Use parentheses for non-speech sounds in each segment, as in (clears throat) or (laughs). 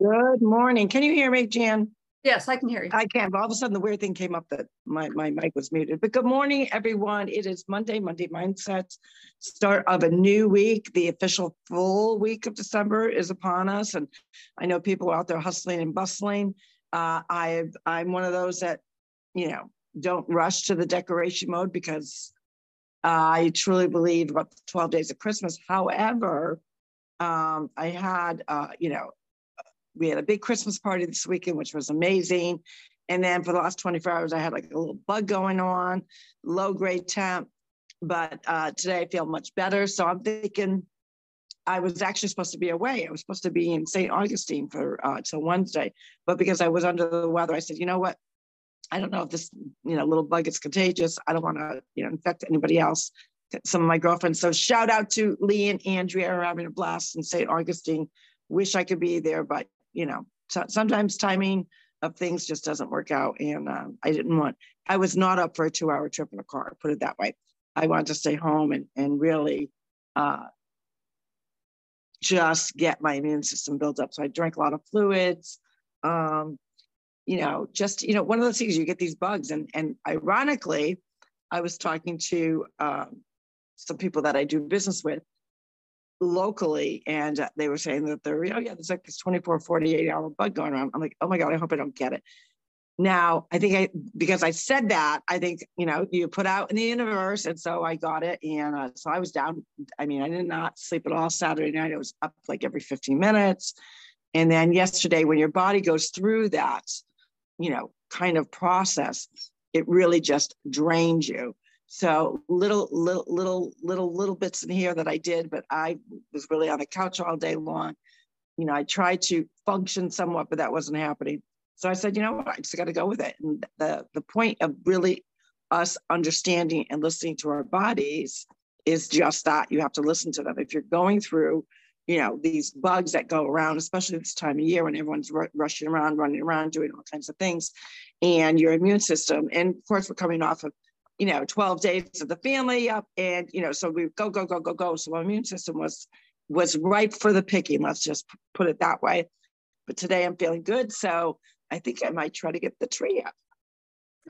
Good morning. Can you hear me, Jan? Yes, I can hear you. I can, but all of a sudden the weird thing came up that my, my mic was muted. But good morning, everyone. It is Monday, Monday Mindset, start of a new week. The official full week of December is upon us. And I know people are out there hustling and bustling. Uh, I, I'm one of those that, you know, don't rush to the decoration mode because I truly believe about the 12 days of Christmas. However, um, I had, uh, you know, we had a big Christmas party this weekend, which was amazing. And then for the last 24 hours, I had like a little bug going on, low grade temp. But uh, today I feel much better. So I'm thinking I was actually supposed to be away. I was supposed to be in St. Augustine for uh, till Wednesday. But because I was under the weather, I said, you know what? I don't know if this, you know, little bug is contagious. I don't want to, you know, infect anybody else. Some of my girlfriends. So shout out to Lee and Andrea are having a blast in St. Augustine. Wish I could be there, but you know, so sometimes timing of things just doesn't work out. And um, I didn't want, I was not up for a two hour trip in a car, put it that way. I wanted to stay home and, and really uh, just get my immune system built up. So I drank a lot of fluids. Um, you know, just, you know, one of those things you get these bugs. And, and ironically, I was talking to um, some people that I do business with locally and they were saying that there, oh yeah, there's like this 24, 48 hour bug going around I'm like, oh my God, I hope I don't get it. Now, I think I, because I said that, I think, you know, you put out in the universe. And so I got it. And uh, so I was down. I mean, I did not sleep at all Saturday night. I was up like every 15 minutes. And then yesterday, when your body goes through that, you know, kind of process, it really just drains you. So little, little, little, little, little bits in here that I did, but I was really on the couch all day long. You know, I tried to function somewhat, but that wasn't happening. So I said, you know what, I just got to go with it. And the the point of really us understanding and listening to our bodies is just that you have to listen to them. If you're going through, you know, these bugs that go around, especially this time of year when everyone's r- rushing around, running around, doing all kinds of things, and your immune system, and of course we're coming off of you know, 12 days of the family up and, you know, so we go, go, go, go, go. So my immune system was, was ripe for the picking. Let's just put it that way. But today I'm feeling good. So I think I might try to get the tree up.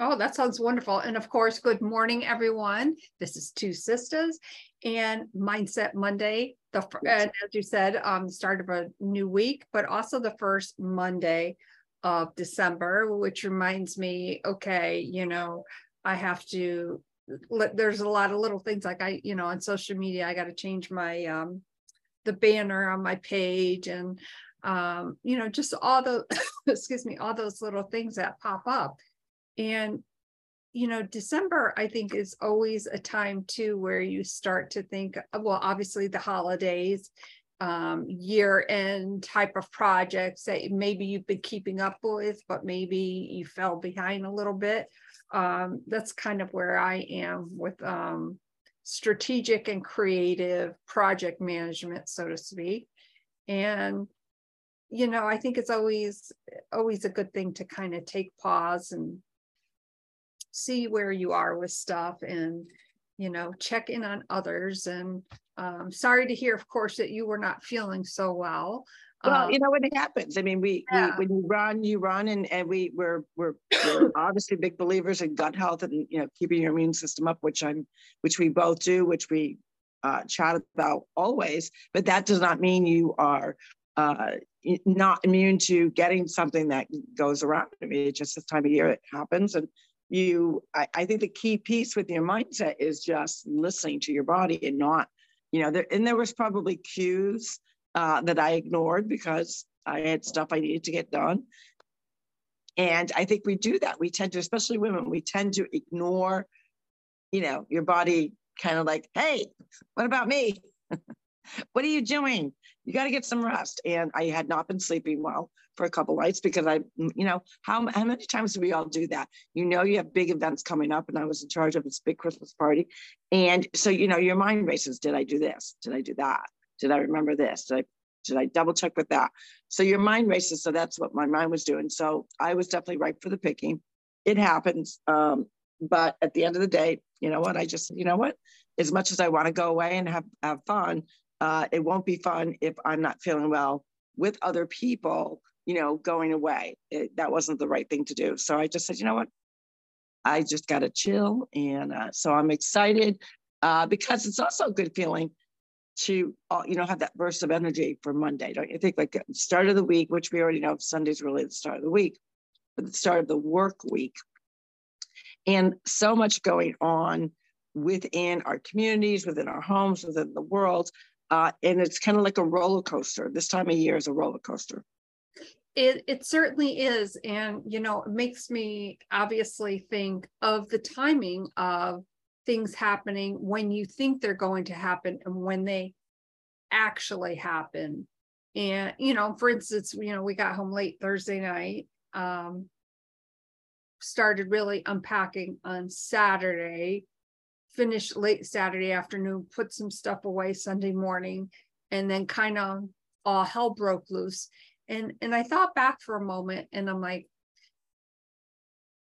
Oh, that sounds wonderful. And of course, good morning, everyone. This is Two Sisters and Mindset Monday. The and as you said, um, start of a new week, but also the first Monday of December, which reminds me, okay, you know, I have to there's a lot of little things like I, you know, on social media, I got to change my um the banner on my page and um, you know, just all the (coughs) excuse me, all those little things that pop up. And you know, December, I think, is always a time too where you start to think, well, obviously the holidays, um, year end type of projects that maybe you've been keeping up with, but maybe you fell behind a little bit um, that's kind of where I am with um, strategic and creative project management, so to speak. And you know, I think it's always always a good thing to kind of take pause and see where you are with stuff and you know check in on others and um, sorry to hear of course that you were not feeling so well well, um, you know, when it happens, I mean, we, yeah. we, when you run, you run, and, and we we're, we're, we're obviously big believers in gut health and you know keeping your immune system up, which I'm, which we both do, which we uh, chat about always. But that does not mean you are uh, not immune to getting something that goes around. I mean, it's just this time of year it happens, and you. I, I think the key piece with your mindset is just listening to your body and not, you know, there and there was probably cues uh, that I ignored because I had stuff I needed to get done. And I think we do that. We tend to, especially women, we tend to ignore, you know, your body kind of like, hey, what about me? (laughs) what are you doing? You got to get some rest. And I had not been sleeping well for a couple nights because I, you know, how, how many times do we all do that? You know, you have big events coming up, and I was in charge of this big Christmas party. And so, you know, your mind races did I do this? Did I do that? Did I remember this? Did I, did I double check with that? So your mind races. So that's what my mind was doing. So I was definitely ripe for the picking. It happens. Um, but at the end of the day, you know what? I just, you know what? As much as I want to go away and have, have fun, uh, it won't be fun if I'm not feeling well with other people you know, going away. It, that wasn't the right thing to do. So I just said, you know what? I just got to chill. And uh, so I'm excited uh, because it's also a good feeling to, uh, you know, have that burst of energy for Monday. Don't you think? Like start of the week, which we already know Sunday's really the start of the week, but the start of the work week. And so much going on within our communities, within our homes, within the world. Uh, and it's kind of like a roller coaster. This time of year is a roller coaster. It, it certainly is. And, you know, it makes me obviously think of the timing of things happening when you think they're going to happen and when they actually happen. And, you know, for instance, you know, we got home late Thursday night, um, started really unpacking on Saturday, finished late Saturday afternoon, put some stuff away Sunday morning, and then kind of all hell broke loose. And and I thought back for a moment and I'm like,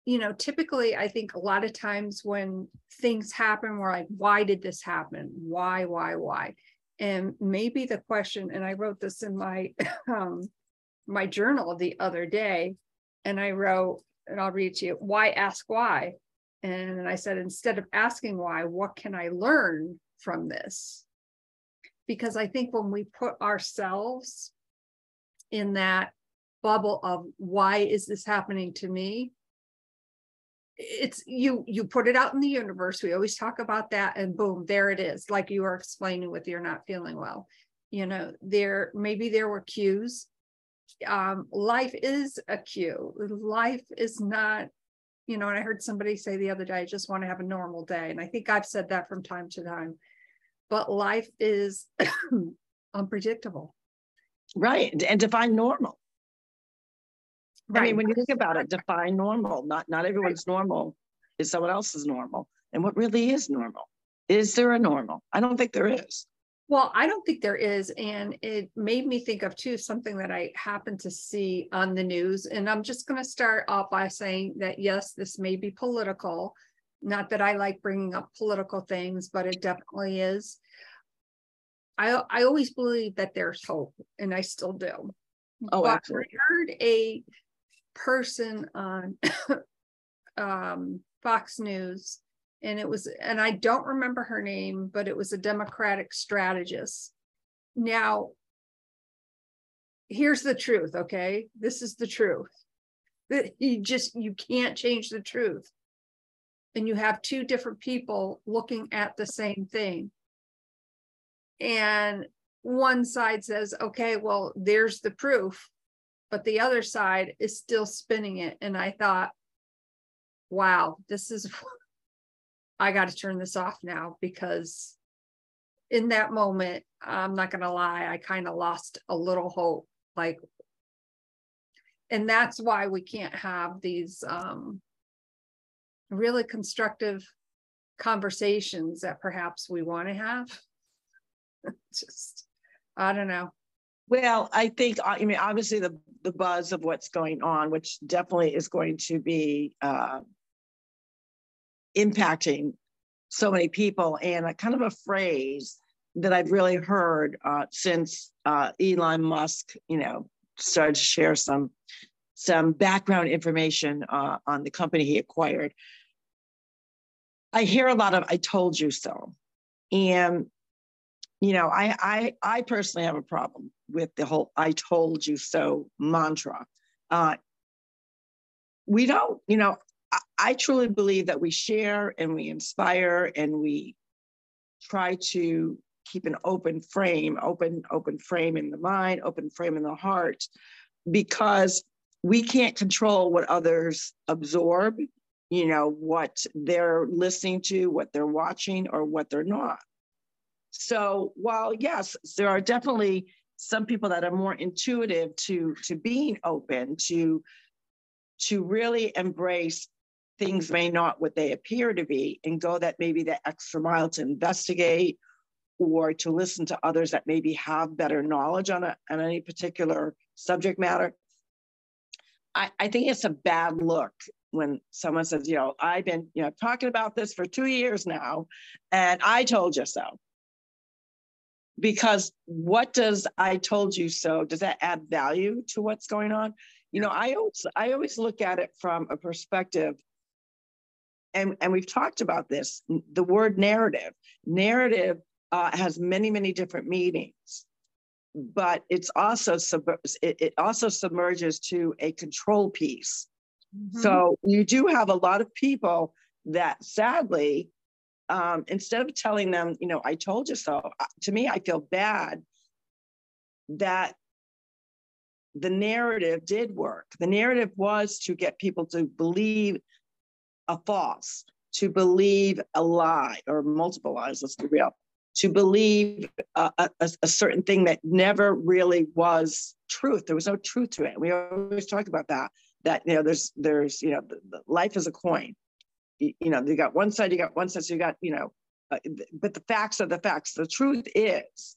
you know, typically I think a lot of times when things happen, we're like, why did this happen? Why, why, why? And maybe the question, and I wrote this in my (laughs) um, my journal the other day, and I wrote, and I'll read to you, why ask why? And I said, instead of asking why, what can I learn from this? Because I think when we put ourselves in that bubble of why is this happening to me? It's you you put it out in the universe. We always talk about that, and boom, there it is, like you are explaining with you're not feeling well. You know, there maybe there were cues. Um, life is a cue. Life is not you know, and I heard somebody say the other day, I just want to have a normal day. And I think I've said that from time to time. But life is (clears throat) unpredictable. Right. And define normal. Right. I mean, when you think about it, define normal. Not not everyone's right. normal is someone else's normal. And what really is normal? Is there a normal? I don't think there is. Well, I don't think there is. And it made me think of too something that I happened to see on the news. And I'm just going to start off by saying that, yes, this may be political. Not that I like bringing up political things, but it definitely is. I, I always believe that there's hope, and I still do. Oh, but absolutely. I heard a person on (coughs) um, Fox News and it was and i don't remember her name but it was a democratic strategist. Now here's the truth okay? This is the truth. (laughs) That you just you can't change the truth. And you have two different people looking at the same thing. And one side says okay well there's the proof but the other side is still spinning it and i thought wow this is (laughs) I got to turn this off now because in that moment, I'm not going to lie, I kind of lost a little hope. Like, and that's why we can't have these um, really constructive conversations that perhaps we want to have. (laughs) Just, I don't know. Well, I think I mean obviously the the buzz of what's going on, which definitely is going to be uh, impacting so many people. And a kind of a phrase that I've really heard uh, since uh, Elon Musk, you know, started to share some some background information uh, on the company he acquired. I hear a lot of "I told you so," and you know, I I I personally have a problem with the whole "I told you so" mantra. Uh, we don't, you know, I, I truly believe that we share and we inspire and we try to keep an open frame, open, open frame in the mind, open frame in the heart, because we can't control what others absorb, you know, what they're listening to, what they're watching, or what they're not. So while yes, there are definitely some people that are more intuitive to to being open, to to really embrace things may not what they appear to be and go that maybe the extra mile to investigate or to listen to others that maybe have better knowledge on, a, on any particular subject matter. I, I think it's a bad look when someone says, you know, I've been, you know, talking about this for two years now, and I told you so. Because what does I told you so? Does that add value to what's going on? You know, I always I always look at it from a perspective, and and we've talked about this. The word narrative, narrative uh, has many many different meanings, but it's also sub- it, it also submerges to a control piece. Mm-hmm. So you do have a lot of people that sadly um, instead of telling them, you know, I told you so, uh, to me, I feel bad that the narrative did work. The narrative was to get people to believe a false, to believe a lie or multiple lies, let's be real, to believe a, a, a, certain thing that never really was truth. There was no truth to it. We always talk about that, that, you know, there's, there's, you know, the, the life is a coin you, know, you got one side, you got one side, so you got, you know, uh, but the facts are the facts. The truth is,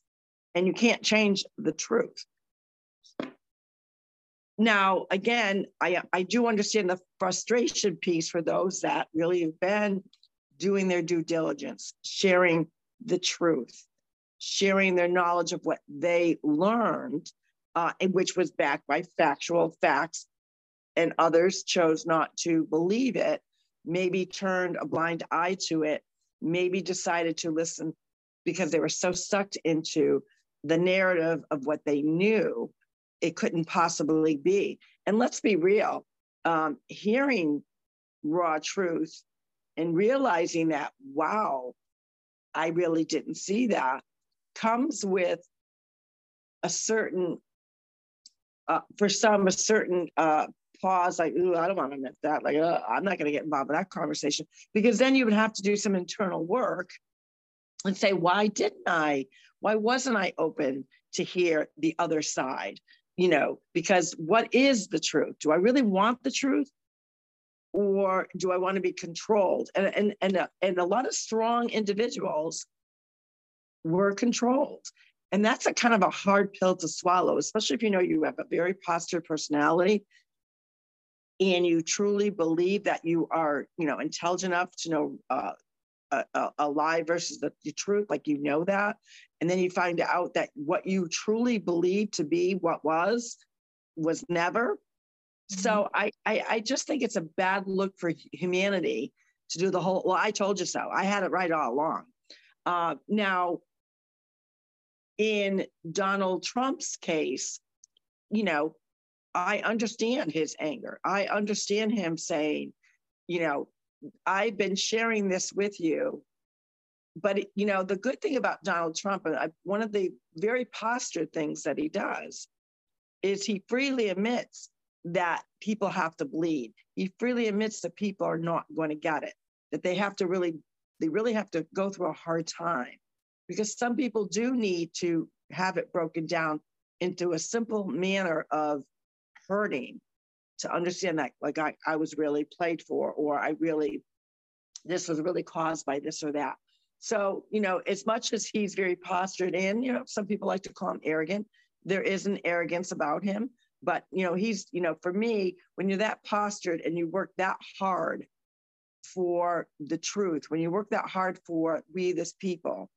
and you can't change the truth. Now, again, I, I do understand the frustration piece for those that really have been doing their due diligence, sharing the truth, sharing their knowledge of what they learned, uh, which was backed by factual facts, and others chose not to believe it maybe turned a blind eye to it, maybe decided to listen because they were so sucked into the narrative of what they knew it couldn't possibly be. And let's be real, um, hearing raw truth and realizing that, wow, I really didn't see that, comes with a certain, uh, for some, a certain uh, pause, like, ooh, I don't want to admit that. Like, uh, I'm not going to get involved in that conversation because then you would have to do some internal work and say, why didn't I? Why wasn't I open to hear the other side? You know, because what is the truth? Do I really want the truth? Or do I want to be controlled? And and and, uh, and a lot of strong individuals were controlled. And that's a kind of a hard pill to swallow, especially if you know you have a very positive personality and you truly believe that you are, you know, intelligent enough to know uh, a, a, lie versus the, the, truth, like you know that, and then you find out that what you truly believe to be what was was never. Mm-hmm. So I, I I just think it's a bad look for humanity to do the whole. Well, I told you so. I had it right all along. Uh, now, in Donald Trump's case, you know, I understand his anger. I understand him saying, you know, I've been sharing this with you. But, you know, the good thing about Donald Trump, and one of the very postured things that he does is he freely admits that people have to bleed. He freely admits that people are not going to get it, that they have to really, they really have to go through a hard time because some people do need to have it broken down into a simple manner of hurting to understand that like I, I was really played for or I really this was really caused by this or that. So, you know, as much as he's very postured in, you know, some people like to call him arrogant, there is an arrogance about him. But, you know, he's, you know, for me, when you're that postured and you work that hard for the truth, when you work that hard for we, this people,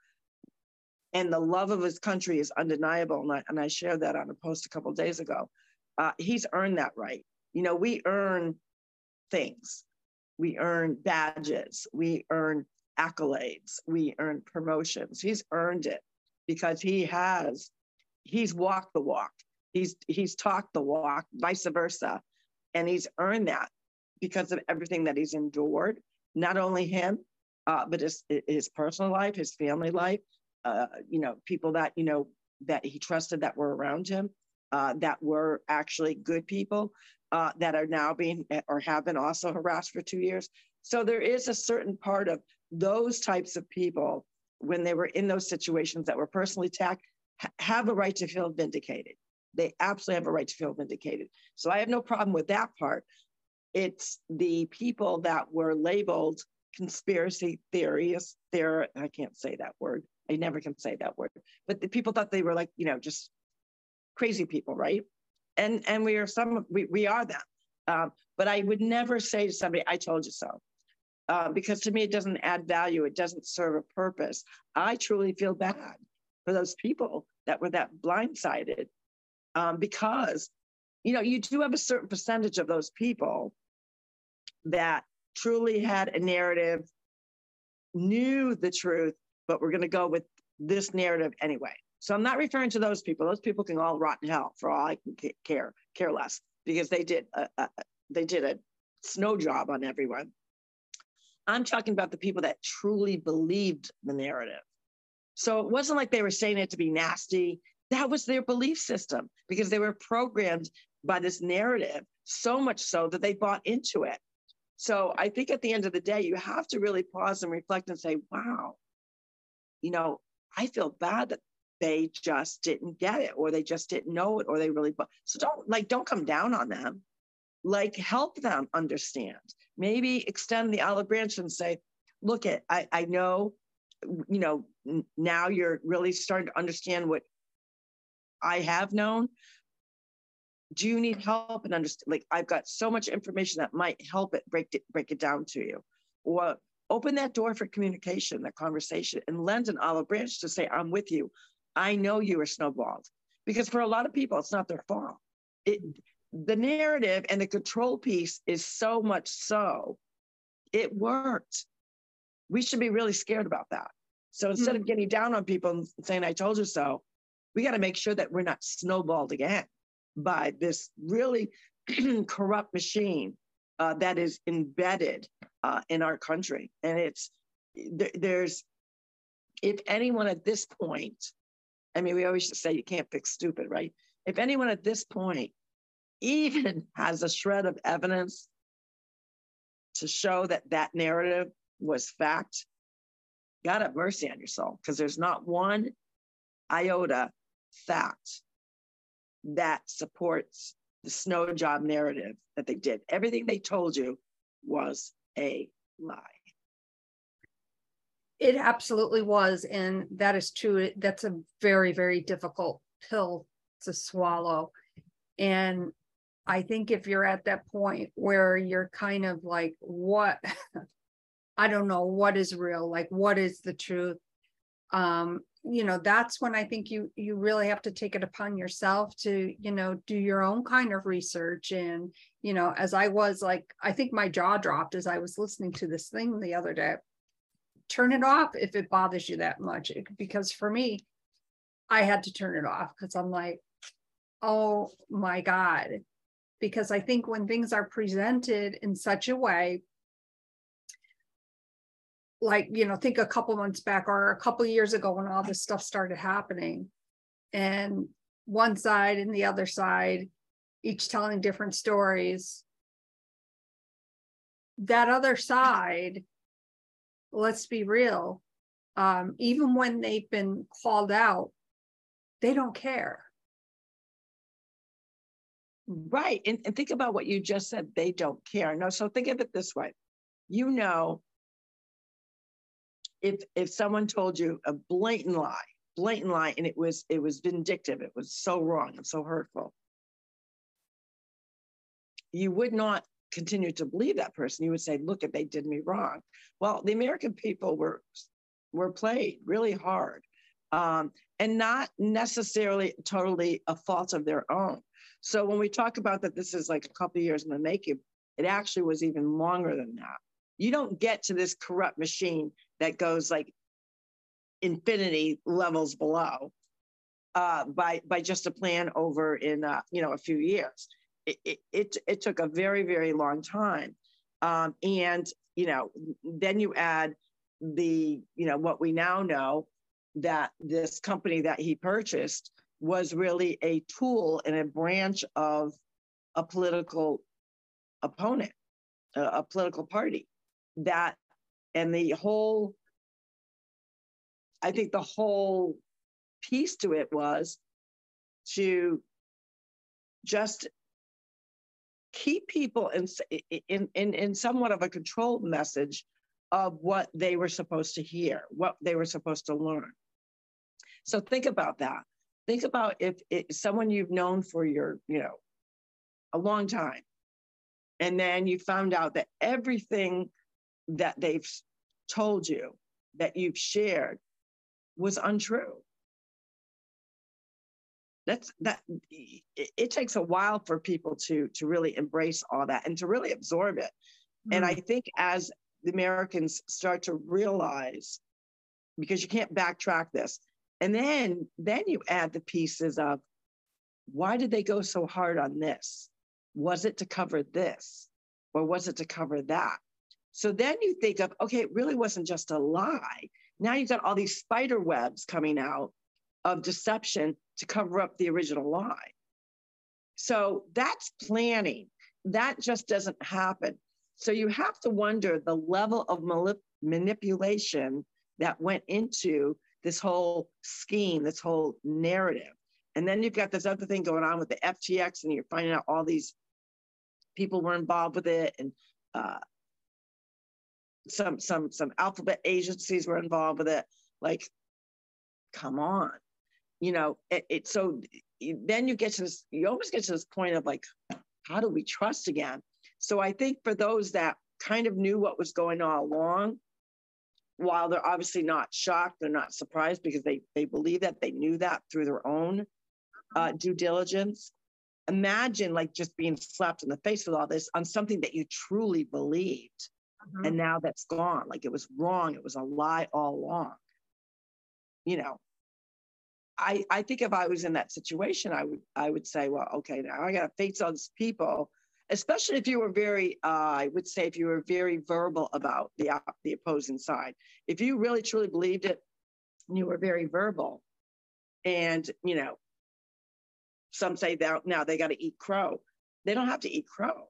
and the love of his country is undeniable. And I, and I shared that on a post a couple days ago uh, he's earned that right. You know, we earn things, we earn badges, we earn accolades, we earn promotions. He's earned it because he has, he's walked the walk. He's he's talked the walk, vice versa, and he's earned that because of everything that he's endured. Not only him, uh, but his his personal life, his family life. Uh, you know, people that you know that he trusted that were around him uh, that were actually good people uh, that are now being or have been also harassed for two years. So there is a certain part of those types of people when they were in those situations that were personally attacked ha- have a right to feel vindicated. They absolutely have a right to feel vindicated. So I have no problem with that part. It's the people that were labeled conspiracy theorists. There, I can't say that word. I never can say that word. But the people thought they were like, you know, just crazy people, right? And and we are some we, we are that. Um, but I would never say to somebody, I told you so. Uh, because to me, it doesn't add value. It doesn't serve a purpose. I truly feel bad for those people that were that blindsided um, because you know you do have a certain percentage of those people that truly had a narrative knew the truth but we're going to go with this narrative anyway. So i'm not referring to those people. Those people can all rot in hell for all i can care care less because they did a, a, they did a snow job on everyone. I'm talking about the people that truly believed the narrative. So it wasn't like they were saying it to be nasty. That was their belief system because they were programmed by this narrative so much so that they bought into it. So I think at the end of the day, you have to really pause and reflect and say, wow, you know, I feel bad that they just didn't get it or they just didn't know it or they really, so don't like, don't come down on them. Like help them understand. Maybe extend the olive branch and say, look at, I, I know, you know, now you're really starting to understand what I have known. Do you need help and understand? Like I've got so much information that might help it break it break it down to you, or open that door for communication, that conversation, and lend an olive branch to say, "I'm with you. I know you were snowballed," because for a lot of people, it's not their fault. It the narrative and the control piece is so much so it worked. We should be really scared about that. So instead mm-hmm. of getting down on people and saying, I told you so, we got to make sure that we're not snowballed again by this really (clears throat) corrupt machine uh, that is embedded uh, in our country. And it's, there's, if anyone at this point, I mean, we always just say you can't fix stupid, right? If anyone at this point even (laughs) has a shred of evidence to show that that narrative was fact, God have mercy on your soul, because there's not one iota fact that supports the snow job narrative that they did. Everything they told you was a lie. It absolutely was. And that is true. That's a very, very difficult pill to swallow. And I think if you're at that point where you're kind of like, what, (laughs) I don't know, what is real? Like, what is the truth? Um, you know that's when i think you you really have to take it upon yourself to you know do your own kind of research. And you know as i was like i think my jaw dropped as i was listening to this thing the other day. Turn it off if it bothers you that much because for me i had to turn it off because i'm like oh my god. Because i think when things are presented in such a way like you know think a couple months back or a couple years ago when all this stuff started happening. And one side and the other side each telling different stories. That other side let's be real um, even when they've been called out they don't care. Right and, and think about what you just said they don't care. No so think of it this way. You know if if someone told you a blatant lie, blatant lie, and it was it was vindictive, it was so wrong and so hurtful, you would not continue to believe that person. You would say, "Look, if they did me wrong." Well, the American people were were played really hard, um, and not necessarily totally a fault of their own. So when we talk about that, this is like a couple years in the making. It actually was even longer than that. You don't get to this corrupt machine that goes like infinity levels below uh, by by just a plan over in uh, you know a few years. It, it, it, it took a very very long time, um, and you know then you add the you know what we now know that this company that he purchased was really a tool and a branch of a political opponent, a, a political party that and the whole i think the whole piece to it was to just keep people in in in, in somewhat of a controlled message of what they were supposed to hear what they were supposed to learn. So think about that. Think about if it's someone you've known for your you know a long time and then you found out that everything that they've told you that you've shared was untrue. that's that it, it, takes a while for people to to really embrace all that and to really absorb it mm. and i think as the americans start to realize because you can't backtrack this and then then you add the pieces of why did they go so hard on this was it to cover this or was it to cover that so then you think of okay it really wasn't just a lie now you've got all these spider webs coming out of deception to cover up the original lie. So that's planning. That just doesn't happen. So you have to wonder the level of manipulation that went into this whole scheme, this whole narrative. And then you've got this other thing going on with the FTX, and you're finding out all these people were involved with it, and uh, some some some alphabet agencies were involved with it. Like, come on, you know, it, it so then you get to this, you almost get to this point of like, how do we trust again? So I think for those that kind of knew what was going on along, while they're obviously not shocked, they're not surprised because they they believe that they knew that through their own uh, due diligence. Imagine like just being slapped in the face with all this on something that you truly believed, mm-hmm. and now that's gone. Like it was wrong. It was a lie all along. You know, I, I think if I was in that situation, I would I would say, well, okay, now I got to face all these people, especially if you were very, uh, I would say, if you were very verbal about the uh, the opposing side. If you really truly believed it, you were very verbal, and you know, some say that now they got to eat crow. They don't have to eat crow,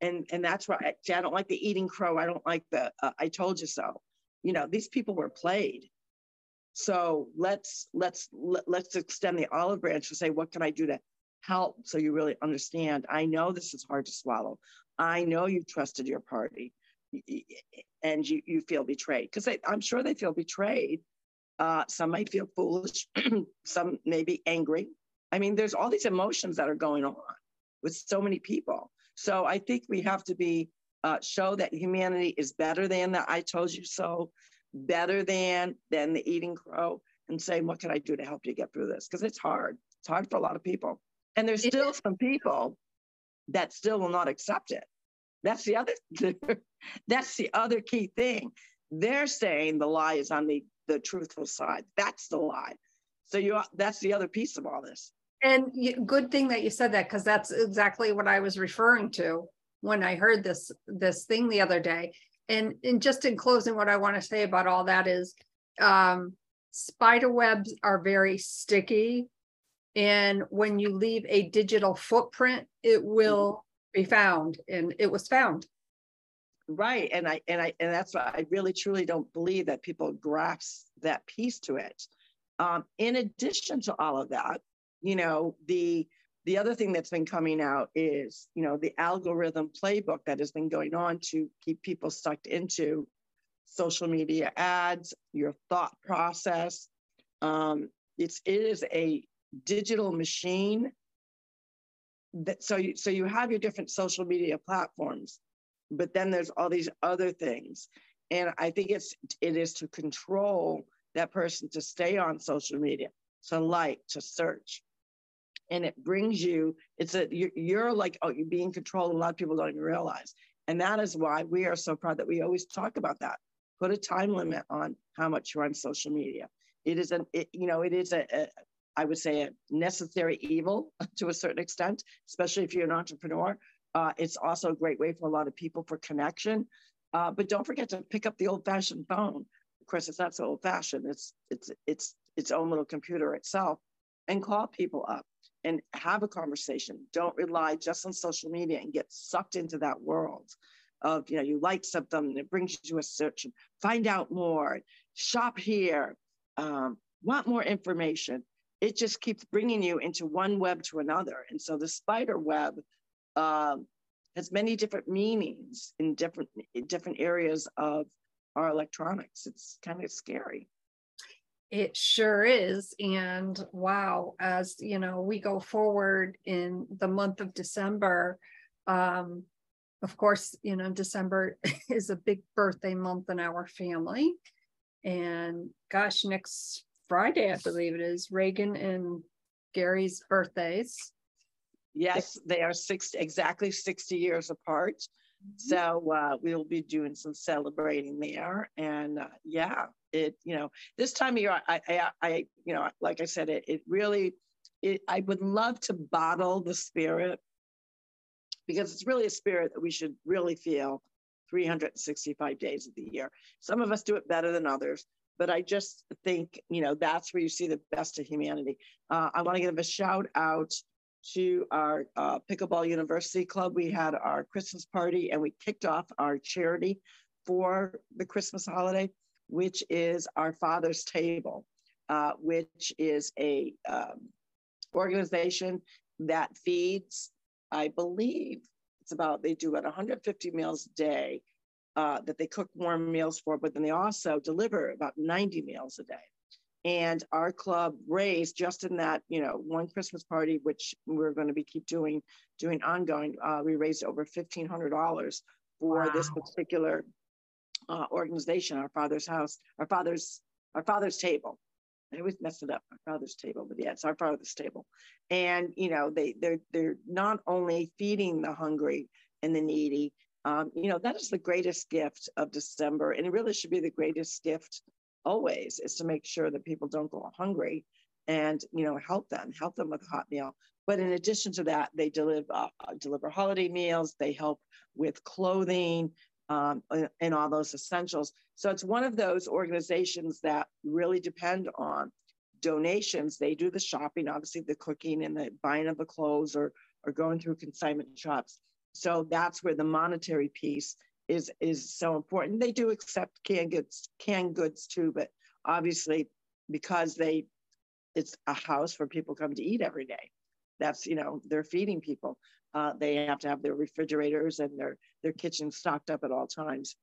and and that's why I, I don't like the eating crow. I don't like the uh, I told you so. You know, these people were played so let's let's let's extend the olive branch to say, what can I do to help so you really understand? I know this is hard to swallow. I know you trusted your party and you, you feel betrayed because I'm sure they feel betrayed. Uh, some might feel foolish, (clears throat) some may be angry. I mean, there's all these emotions that are going on with so many people. So I think we have to be uh, show that humanity is better than that. I told you so better than than the eating crow and saying, what can I do to help you get through this? Because it's hard. It's hard for a lot of people. And there's still some people that still will not accept it. That's the other (laughs) that's the other key thing. They're saying the lie is on the, the truthful side. That's the lie. So you that's the other piece of all this. And you, good thing that you said that because that's exactly what I was referring to when I heard this this thing the other day and, and just in closing, what I want to say about all that is um, spider webs are very sticky. And when you leave a digital footprint, it will be found. And it was found. Right. And I and I and that's why I really truly don't believe that people grasp that piece to it. Um, in addition to all of that, you know, the the other thing that's been coming out is, you know, the algorithm playbook that has been going on to keep people sucked into social media ads, your thought process. Um, it's it is a digital machine that so you so you have your different social media platforms, but then there's all these other things. And I think it's it is to control that person to stay on social media, to like, to search and it brings you it's a you're, like oh you're being controlled a lot of people don't even realize. And that is why we are so proud that we always talk about that. Put a time limit on how much you're on social media. It is an it, you know it is a, a I would say a necessary evil (laughs) to a certain extent especially if you're an entrepreneur. Uh, it's also a great way for a lot of people for connection. Uh, but don't forget to pick up the old-fashioned phone. Of course it's not so old-fashioned. It's it's it's its own little computer itself and call people up and have a conversation. Don't rely just on social media and get sucked into that world of, you know, you like something and it brings you to a search find out more, shop here, um, want more information. It just keeps bringing you into one web to another. And so the spider web uh, has many different meanings in different, in different areas of our electronics. It's kind of scary. It sure is. And wow, as you know, we go forward in the month of December. Um, of course, you know, December (laughs) is a big birthday month in our family. And gosh, next Friday, I believe it is, Reagan and Gary's birthdays. Yes, they are six exactly 60 years apart. Mm-hmm. So uh, we'll be doing some celebrating there. And uh, yeah, it, you know, this time of year, I, I, I you know, like I said, it, it really, it, I would love to bottle the spirit because it's really a spirit that we should really feel 365 days of the year. Some of us do it better than others, but I just think, you know, that's where you see the best of humanity. Uh, I want to give a shout out to our uh, Pickleball University Club. We had our Christmas party and we kicked off our charity for the Christmas holiday, which is our Father's Table, uh, which is a um, organization that feeds, I believe, it's about they do about 150 meals a day uh, that they cook warm meals for, but then they also deliver about 90 meals a day. And our club raised just in that, you know, one Christmas party, which we're going to be keep doing, doing ongoing. Uh, we raised over fifteen hundred dollars for wow. this particular uh, organization, our Father's House, our Father's, our Father's Table. I always mess it up, our Father's Table, but yeah, it's our Father's Table. And you know, they they're they're not only feeding the hungry and the needy. Um, you know, that is the greatest gift of December, and it really should be the greatest gift always is to make sure that people don't go hungry and you know help them help them with a hot meal. But in addition to that they deliver uh, deliver holiday meals they help with clothing um, and all those essentials. So it's one of those organizations that really depend on donations. They do the shopping obviously the cooking and the buying of the clothes or or going through consignment shops. So that's where the monetary piece is is so important. They do accept canned goods, canned goods too, but obviously because they it's a house for people come to eat every day. That's you know they're feeding people. Uh, they have to have their refrigerators and their their kitchen stocked up at all times.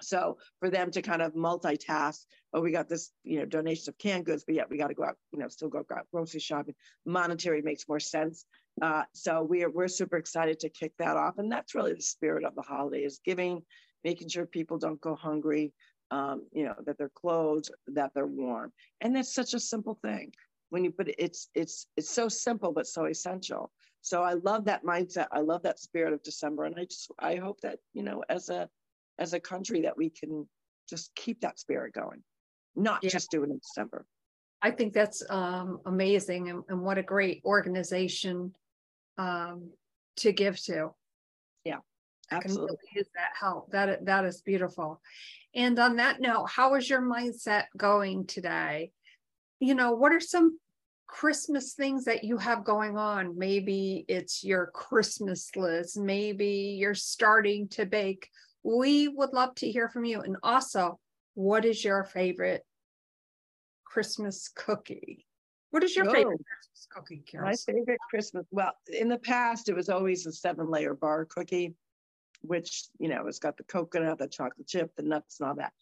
So for them to kind of multitask, oh, we got this, you know, donation of canned goods, but yet we got to go out, you know, still go out grocery shopping. Monetary makes more sense. Uh, so we're we're super excited to kick that off, and that's really the spirit of the holiday is giving, making sure people don't go hungry, um, you know, that they're clothed, that they're warm, and that's such a simple thing. When you put it, it's it's it's so simple but so essential. So I love that mindset. I love that spirit of December, and I just I hope that you know as a as a country that we can just keep that spirit going, not yeah. just do it in December. I think that's um, amazing and, and, what a great organization um, to give to. Yeah, absolutely. use that help. That that is beautiful. And on that note, how is your mindset going today? You know, what are some Christmas things that you have going on? Maybe it's your Christmas list. Maybe you're starting to bake we would love to hear from you. And also, what is your favorite Christmas cookie? What is your oh, favorite Christmas cookie, Carol? My favorite Christmas, well, in the past, it was always a seven layer bar cookie, which, you know, it's got the coconut, the chocolate chip, the nuts, and all that.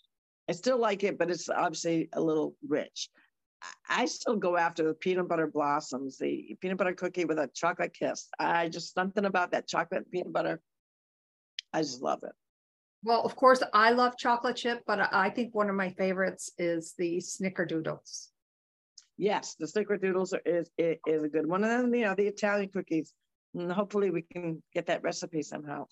I still like it, but it's obviously a little rich. I still go after the peanut butter blossoms, the peanut butter cookie with a chocolate kiss. I just something about that chocolate peanut butter. I just love it. Well, of course, I love chocolate chip, but I think one of my favorites is the snickerdoodles. Yes, the snickerdoodles are, is, is a good one. And then, you know, the Italian cookies. And hopefully we can get that recipe somehow.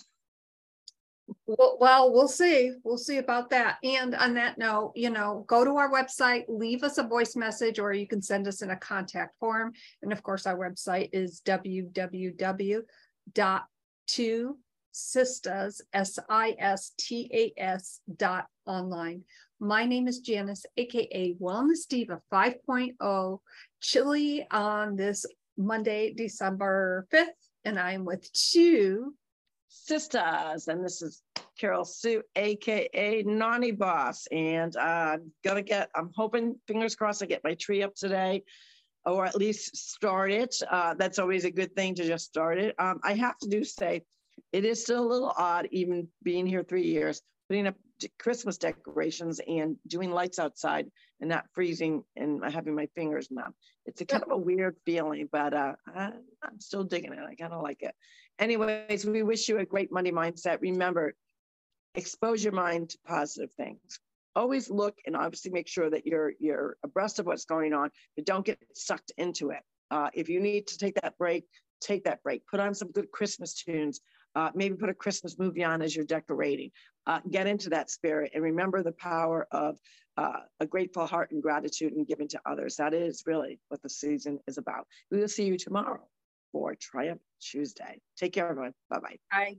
Well, well, we'll see. We'll see about that. And on that note, you know, go to our website, leave us a voice message, or you can send us in a contact form. And of course, our website is www.2 sistas, S-I-S-T-A-S dot online. My name is Janice, AKA Wellness Diva 5.0, chilly on this Monday, December 5th, and I'm with two sisters, and this is Carol Sue, AKA Nani Boss, and I'm uh, gonna get, I'm hoping, fingers crossed, I get my tree up today or at least start it. Uh, that's always a good thing to just start it. Um, I have to do say, it is still a little odd, even being here three years, putting up Christmas decorations and doing lights outside and not freezing and having my fingers numb. It's a kind of a weird feeling, but uh, I, I'm still digging it. I kind of like it. Anyways, we wish you a great money mindset. Remember, expose your mind to positive things. Always look and obviously make sure that you're you're abreast of what's going on, but don't get sucked into it. Uh, if you need to take that break, take that break. Put on some good Christmas tunes. Uh, maybe put a Christmas movie on as you're decorating. Uh, get into that spirit and remember the power of uh, a grateful heart and gratitude and giving to others. That is really what the season is about. We will see you tomorrow for Triumph Tuesday. Take care, everyone. Bye-bye. Bye.